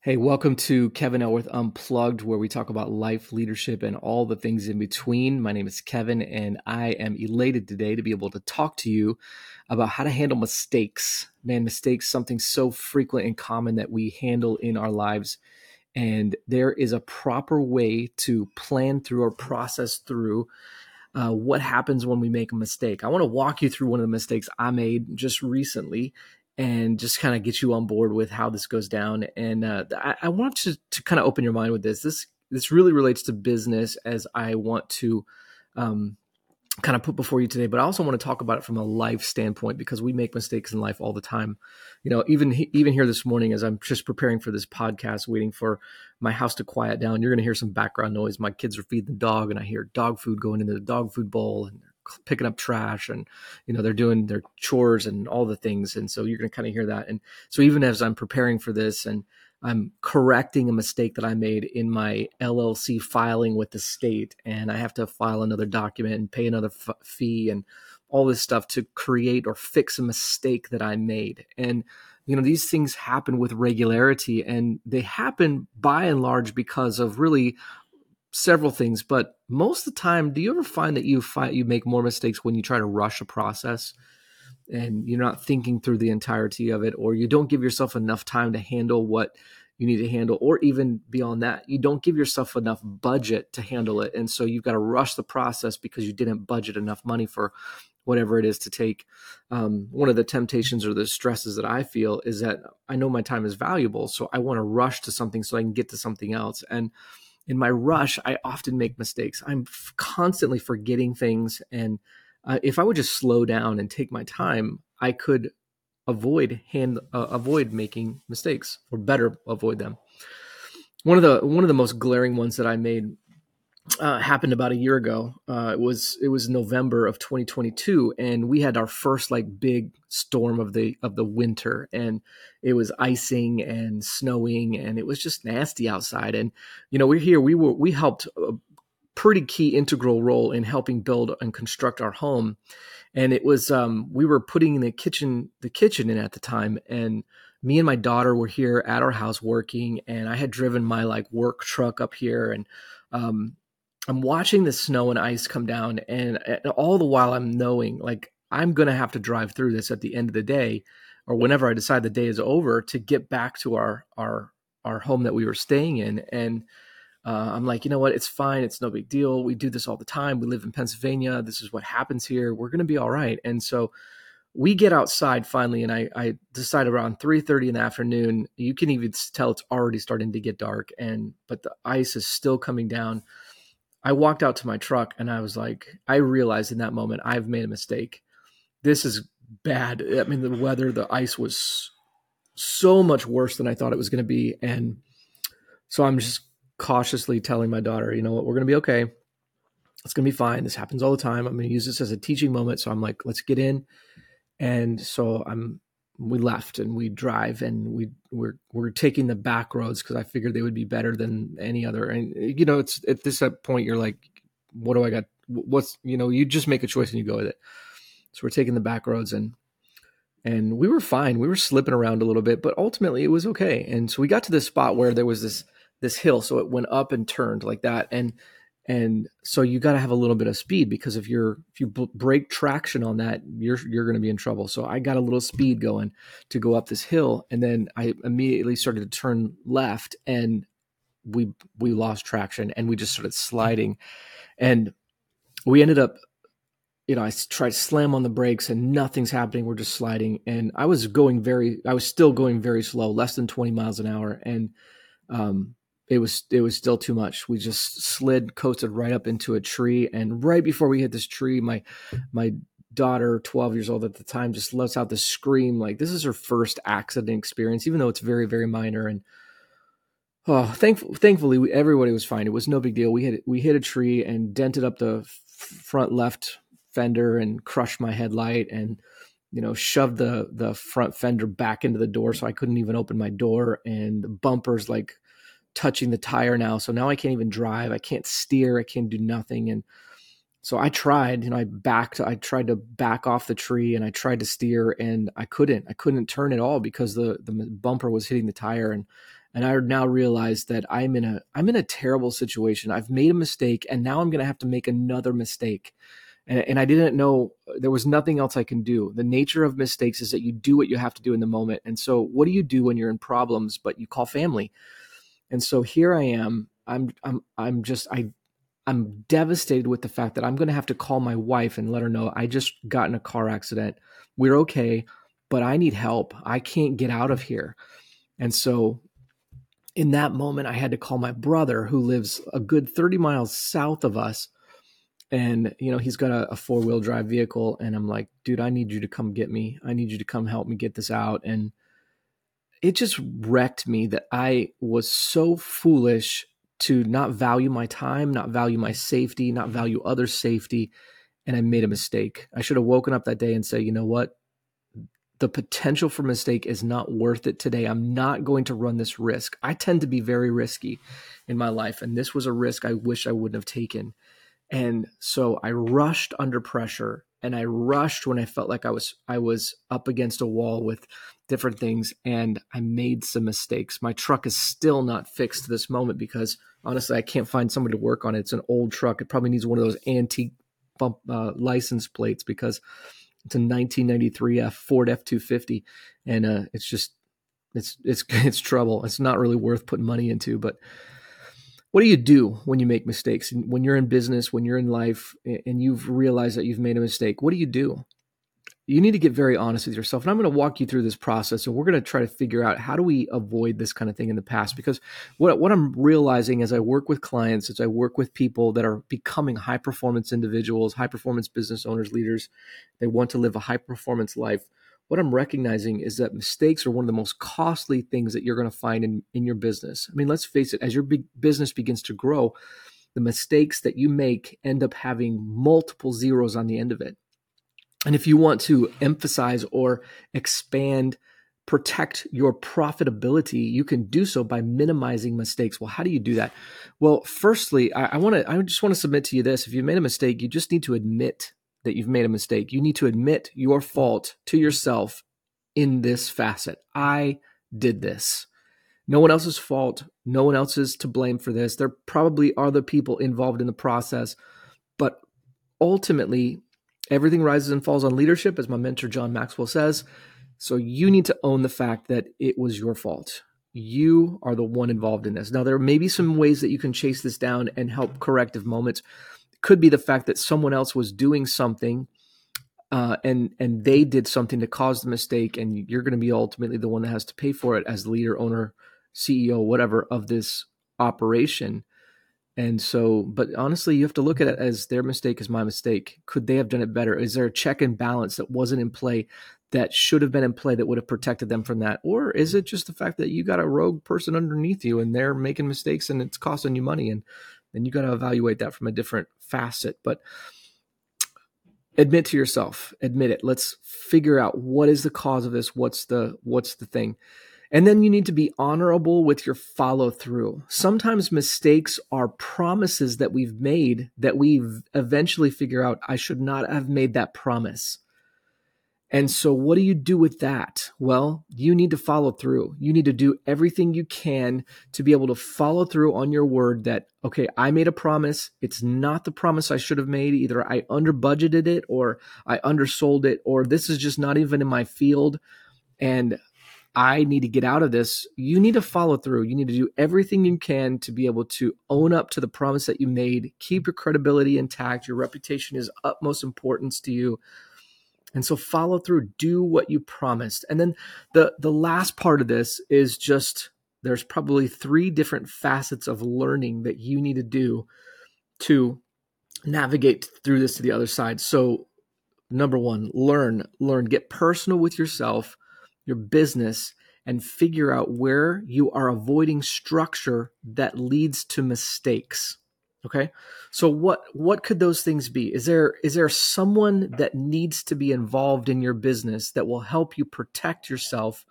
Hey, welcome to Kevin Elworth Unplugged, where we talk about life, leadership, and all the things in between. My name is Kevin, and I am elated today to be able to talk to you about how to handle mistakes. Man, mistakes, something so frequent and common that we handle in our lives. And there is a proper way to plan through or process through uh, what happens when we make a mistake. I want to walk you through one of the mistakes I made just recently and just kind of get you on board with how this goes down. And uh, I, I, want to, to kind of open your mind with this. This this really relates to business as I want to um, kind of put before you today. But I also want to talk about it from a life standpoint because we make mistakes in life all the time. You know, even even here this morning as I'm just preparing for this podcast, waiting for my house to quiet down, you're going to hear some background noise. My kids are feeding the dog, and I hear dog food going into the dog food bowl, and picking up trash and you know they're doing their chores and all the things. And so you're going to kind of hear that. And so even as i'm preparing for this and i'm correcting a mistake that i made in my llc filing with the state and i have to file another document and pay another f- fee and all this stuff to create or fix a mistake that i made. And you know these things happen with regularity and they happen by and large because of really several things, but most of the time, do you ever find that you find you make more mistakes when you try to rush a process and you're not thinking through the entirety of it, or you don't give yourself enough time to handle what you need to handle, or even beyond that, you don't give yourself enough budget to handle it, and so you've got to rush the process because you didn't budget enough money for whatever it is to take. Um, one of the temptations or the stresses that I feel is that I know my time is valuable, so I want to rush to something so I can get to something else, and in my rush, I often make mistakes. I'm f- constantly forgetting things. And uh, if I would just slow down and take my time, I could avoid hand uh, avoid making mistakes or better avoid them. One of the one of the most glaring ones that I made uh, happened about a year ago. Uh, it was it was November of 2022, and we had our first like big storm of the of the winter, and it was icing and snowing, and it was just nasty outside. And you know, we're here. We were we helped a pretty key integral role in helping build and construct our home, and it was um, we were putting the kitchen the kitchen in at the time, and me and my daughter were here at our house working, and I had driven my like work truck up here and um, I'm watching the snow and ice come down, and, and all the while I'm knowing like I'm going to have to drive through this at the end of the day, or whenever I decide the day is over, to get back to our our our home that we were staying in. And uh, I'm like, you know what? It's fine. It's no big deal. We do this all the time. We live in Pennsylvania. This is what happens here. We're going to be all right. And so we get outside finally, and I, I decide around 3:30 in the afternoon. You can even tell it's already starting to get dark, and but the ice is still coming down I walked out to my truck and I was like, I realized in that moment I've made a mistake. This is bad. I mean, the weather, the ice was so much worse than I thought it was going to be. And so I'm just cautiously telling my daughter, you know what, we're going to be okay. It's going to be fine. This happens all the time. I'm going to use this as a teaching moment. So I'm like, let's get in. And so I'm we left and we drive and we we're we're taking the back roads because I figured they would be better than any other. And you know, it's at this point you're like, what do I got? What's you know, you just make a choice and you go with it. So we're taking the back roads and and we were fine. We were slipping around a little bit, but ultimately it was okay. And so we got to this spot where there was this this hill, so it went up and turned like that, and and so you got to have a little bit of speed because if you're if you break traction on that you're you're going to be in trouble. So i got a little speed going to go up this hill and then i immediately started to turn left and we we lost traction and we just started sliding. And we ended up you know i tried to slam on the brakes and nothing's happening. We're just sliding. And i was going very i was still going very slow less than 20 miles an hour. And um it was it was still too much. We just slid, coasted right up into a tree, and right before we hit this tree, my my daughter, 12 years old at the time, just lets out this scream like this is her first accident experience, even though it's very very minor. And oh, thankful, thankfully, we, everybody was fine. It was no big deal. We hit we hit a tree and dented up the front left fender and crushed my headlight and you know shoved the the front fender back into the door so I couldn't even open my door and the bumpers like touching the tire now. So now I can't even drive. I can't steer. I can't do nothing. And so I tried, you know, I backed, I tried to back off the tree and I tried to steer and I couldn't, I couldn't turn at all because the, the bumper was hitting the tire. And and I now realize that I'm in a I'm in a terrible situation. I've made a mistake, and now I'm going to have to make another mistake. And, and I didn't know there was nothing else I can do. The nature of mistakes is that you do what you have to do in the moment. And so, what do you do when you're in problems? But you call family. And so here I am. I'm I'm I'm just I I'm devastated with the fact that I'm going to have to call my wife and let her know I just got in a car accident. We're okay, but I need help. I can't get out of here. And so in that moment, I had to call my brother who lives a good 30 miles south of us. And, you know, he's got a, a four wheel drive vehicle. And I'm like, dude, I need you to come get me. I need you to come help me get this out. And it just wrecked me that I was so foolish to not value my time, not value my safety, not value others' safety. And I made a mistake. I should have woken up that day and say, you know what? the potential for mistake is not worth it today. I'm not going to run this risk. I tend to be very risky in my life, and this was a risk I wish I wouldn't have taken. And so I rushed under pressure and I rushed when I felt like I was I was up against a wall with different things and I made some mistakes. My truck is still not fixed to this moment because honestly I can't find somebody to work on it. It's an old truck. It probably needs one of those antique bump uh, license plates because it's a 1993 F Ford F250, and uh, it's just it's it's it's trouble. It's not really worth putting money into. But what do you do when you make mistakes? When you're in business, when you're in life, and you've realized that you've made a mistake, what do you do? You need to get very honest with yourself. And I'm going to walk you through this process and we're going to try to figure out how do we avoid this kind of thing in the past? Because what, what I'm realizing as I work with clients, as I work with people that are becoming high performance individuals, high performance business owners, leaders, they want to live a high performance life. What I'm recognizing is that mistakes are one of the most costly things that you're going to find in, in your business. I mean, let's face it, as your big business begins to grow, the mistakes that you make end up having multiple zeros on the end of it and if you want to emphasize or expand, protect your profitability, you can do so by minimizing mistakes. Well, how do you do that? Well, firstly, I, I want to, I just want to submit to you this. If you made a mistake, you just need to admit that you've made a mistake. You need to admit your fault to yourself in this facet. I did this. No one else's fault. No one else is to blame for this. There probably are the people involved in the process, but ultimately, Everything rises and falls on leadership, as my mentor John Maxwell says. So you need to own the fact that it was your fault. You are the one involved in this. Now, there may be some ways that you can chase this down and help corrective moments. could be the fact that someone else was doing something uh, and and they did something to cause the mistake, and you're going to be ultimately the one that has to pay for it as leader, owner, CEO, whatever of this operation. And so, but honestly, you have to look at it as their mistake is my mistake. Could they have done it better? Is there a check and balance that wasn't in play that should have been in play that would have protected them from that? Or is it just the fact that you got a rogue person underneath you and they're making mistakes and it's costing you money? And then you got to evaluate that from a different facet. But admit to yourself, admit it. Let's figure out what is the cause of this. What's the, what's the thing? And then you need to be honorable with your follow through. Sometimes mistakes are promises that we've made that we eventually figure out I should not have made that promise. And so, what do you do with that? Well, you need to follow through. You need to do everything you can to be able to follow through on your word that, okay, I made a promise. It's not the promise I should have made. Either I under budgeted it or I undersold it, or this is just not even in my field. And I need to get out of this, you need to follow through. You need to do everything you can to be able to own up to the promise that you made, keep your credibility intact. Your reputation is utmost importance to you. And so follow through, do what you promised. And then the the last part of this is just there's probably three different facets of learning that you need to do to navigate through this to the other side. So number 1, learn, learn, get personal with yourself your business and figure out where you are avoiding structure that leads to mistakes okay? So what what could those things be? Is there is there someone that needs to be involved in your business that will help you protect yourself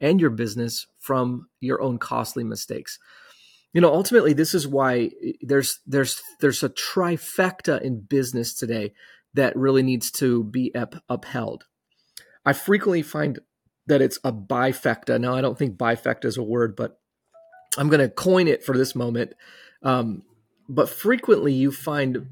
and your business from your own costly mistakes? You know ultimately this is why there's there's there's a trifecta in business today that really needs to be up, upheld. I frequently find that it's a bifecta. Now, I don't think bifecta is a word, but I'm going to coin it for this moment. Um, but frequently you find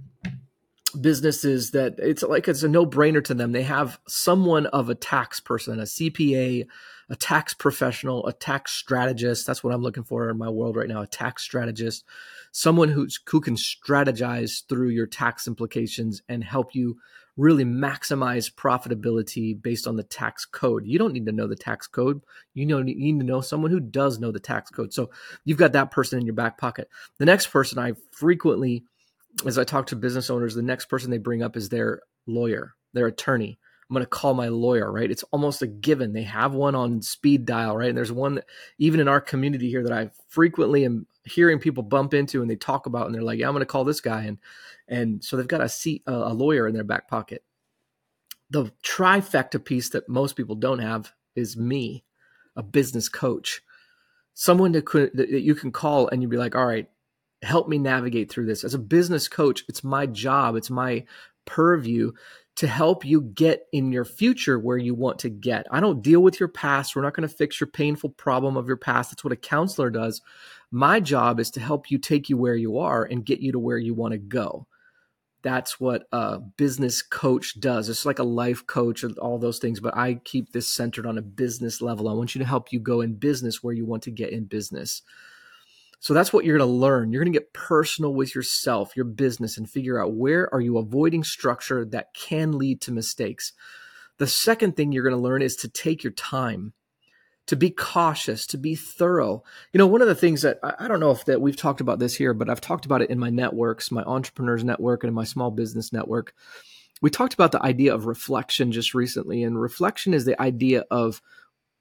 businesses that it's like it's a no brainer to them. They have someone of a tax person, a CPA, a tax professional, a tax strategist. That's what I'm looking for in my world right now a tax strategist, someone who's, who can strategize through your tax implications and help you really maximize profitability based on the tax code. You don't need to know the tax code. You know you need to know someone who does know the tax code. So you've got that person in your back pocket. The next person I frequently as I talk to business owners, the next person they bring up is their lawyer, their attorney. I'm going to call my lawyer, right? It's almost a given. They have one on speed dial, right? And there's one that, even in our community here that I frequently am hearing people bump into and they talk about, and they're like, "Yeah, I'm going to call this guy," and and so they've got a seat, a, a lawyer in their back pocket. The trifecta piece that most people don't have is me, a business coach, someone that could that you can call and you'd be like, "All right, help me navigate through this." As a business coach, it's my job, it's my purview to help you get in your future where you want to get. I don't deal with your past. We're not going to fix your painful problem of your past. That's what a counselor does. My job is to help you take you where you are and get you to where you want to go. That's what a business coach does. It's like a life coach and all those things, but I keep this centered on a business level. I want you to help you go in business where you want to get in business. So that's what you're going to learn. You're going to get personal with yourself, your business, and figure out where are you avoiding structure that can lead to mistakes. The second thing you're going to learn is to take your time, to be cautious, to be thorough. You know, one of the things that I, don't know if that we've talked about this here, but I've talked about it in my networks, my entrepreneurs network and in my small business network. We talked about the idea of reflection just recently, and reflection is the idea of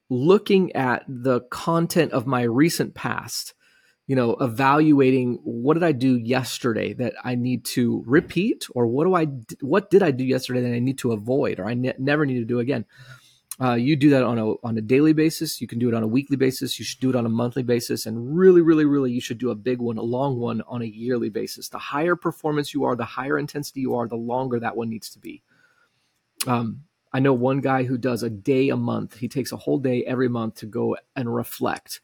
looking at the content of my recent past you know, evaluating what did I do yesterday that I need to repeat, or what do I what did I do yesterday that I need to avoid, or I ne- never need to do again. Uh, you do that on a on a daily basis. You can do it on a weekly basis. You should do it on a monthly basis, and really, really, really, you should do a big one, a long one, on a yearly basis. The higher performance you are, the higher intensity you are, the longer that one needs to be. Um, I know one guy who does a day a month. He takes a whole day every month to go and reflect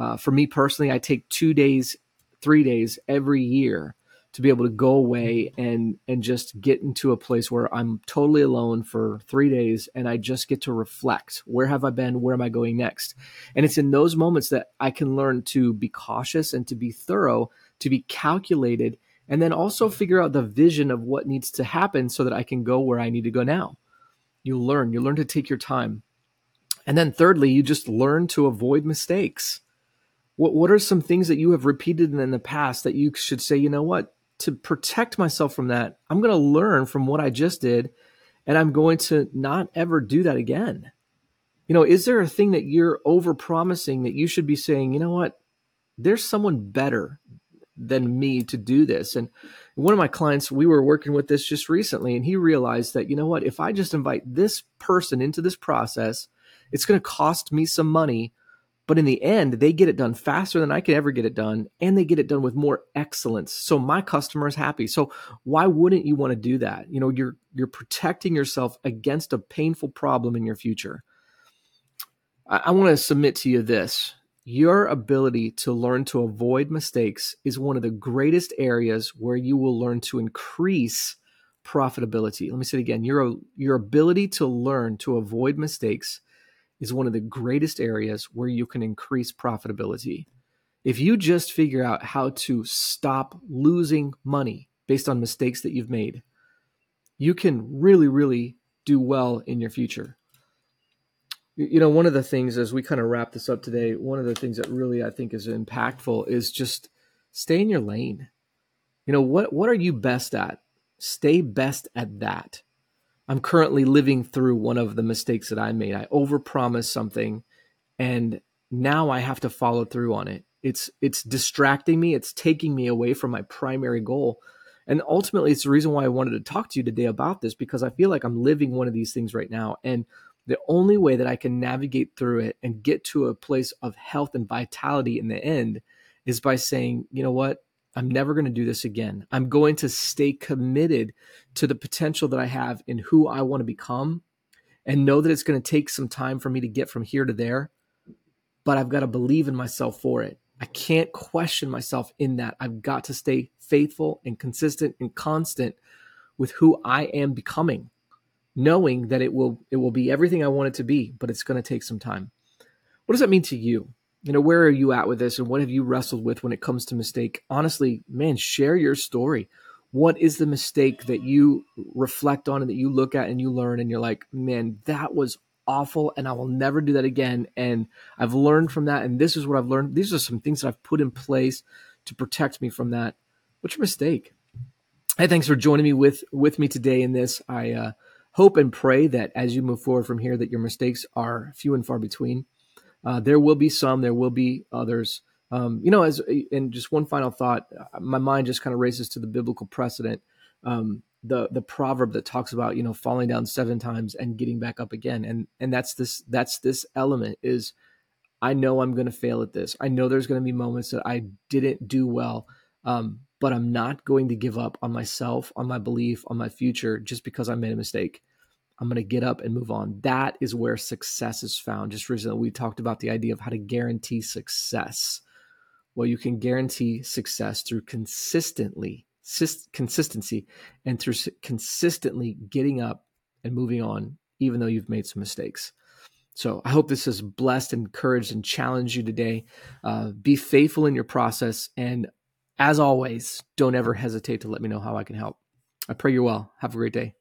uh, for me personally, I take two days, three days every year to be able to go away and and just get into a place where I'm totally alone for 3 days and I just get to reflect. Where have I been? Where am I going next? And it's in those moments that I can learn to be cautious and to be thorough to be calculated and then also figure out the vision of what needs to happen so that I can go where I need to go now. You learn. You learn to take your time. And then thirdly you just learn to avoid mistakes what what are some things that you have repeated in the past that you should say, you know what, to protect myself from that, I'm going to learn from what I just did and I'm going to not ever do that again. You know, is there a thing that you're over promising that you should be saying, you know what, there's someone better than me to do this. And one of my clients, we were working with this just recently, and he realized that, you know what, if I just invite this person into this process, it's going to cost me some money, but in the end, they get it done faster than I could ever get it done, and they get it done with more excellence. So my customer is happy. So why wouldn't you want to do that? You know, you're you're protecting yourself against a painful problem in your future. I, I want to submit to you this. Your ability to learn to avoid mistakes is one of the greatest areas where you will learn to increase profitability. Let me say it again. Your, your ability to learn to avoid mistakes is one of the greatest areas where you can increase profitability. If you just figure out how to stop losing money based on mistakes that you've made, you can really, really do well in your future. You know, one of the things as we kind of wrap this up today, one of the things that really I think is impactful is just stay in your lane. You know, what what are you best at? Stay best at that. I'm currently living through one of the mistakes that I made. I overpromised something and now I have to follow through on it. It's it's distracting me, it's taking me away from my primary goal. And ultimately it's the reason why I wanted to talk to you today about this because I feel like I'm living one of these things right now and the only way that I can navigate through it and get to a place of health and vitality in the end is by saying, you know what? I'm never going to do this again. I'm going to stay committed to the potential that I have in who I want to become and know that it's going to take some time for me to get from here to there, but I've got to believe in myself for it. I can't question myself in that. I've got to stay faithful and consistent and constant with who I am becoming, knowing that it will it will be everything I want it to be, but it's going to take some time. What does that mean to you? You know, where are you at with this and what have you wrestled with when it comes to mistake? Honestly, man, share your story. What is the mistake that you reflect on and that you look at and you learn and you're like, man, that was awful and I will never do that again. And I've learned from that. And this is what I've learned. These are some things that I've put in place to protect me from that. What's your mistake? Hey, thanks for joining me with with me today in this. I uh, hope and pray that as you move forward from here, that your mistakes are few and far between. Uh, there will be some, there will be others. Um, you know, as and just one final thought, my mind just kind of races to the biblical precedent. Um, the the proverb that talks about you know falling down seven times and getting back up again and and that's this that's this element is i know i'm going to fail at this i know there's going to be moments that i didn't do well um, but i'm not going to give up on myself on my belief on my future just because i made a mistake i'm going to get up and move on that is where success is found just recently we talked about the idea of how to guarantee success well you can guarantee success through consistently consistency and through consistently getting up and moving on, even though you've made some mistakes. So I hope this has blessed, encouraged, and challenged you today. Uh, be faithful in your process. And as always, don't ever hesitate to let me know how I can help. I pray you're well. Have a great day.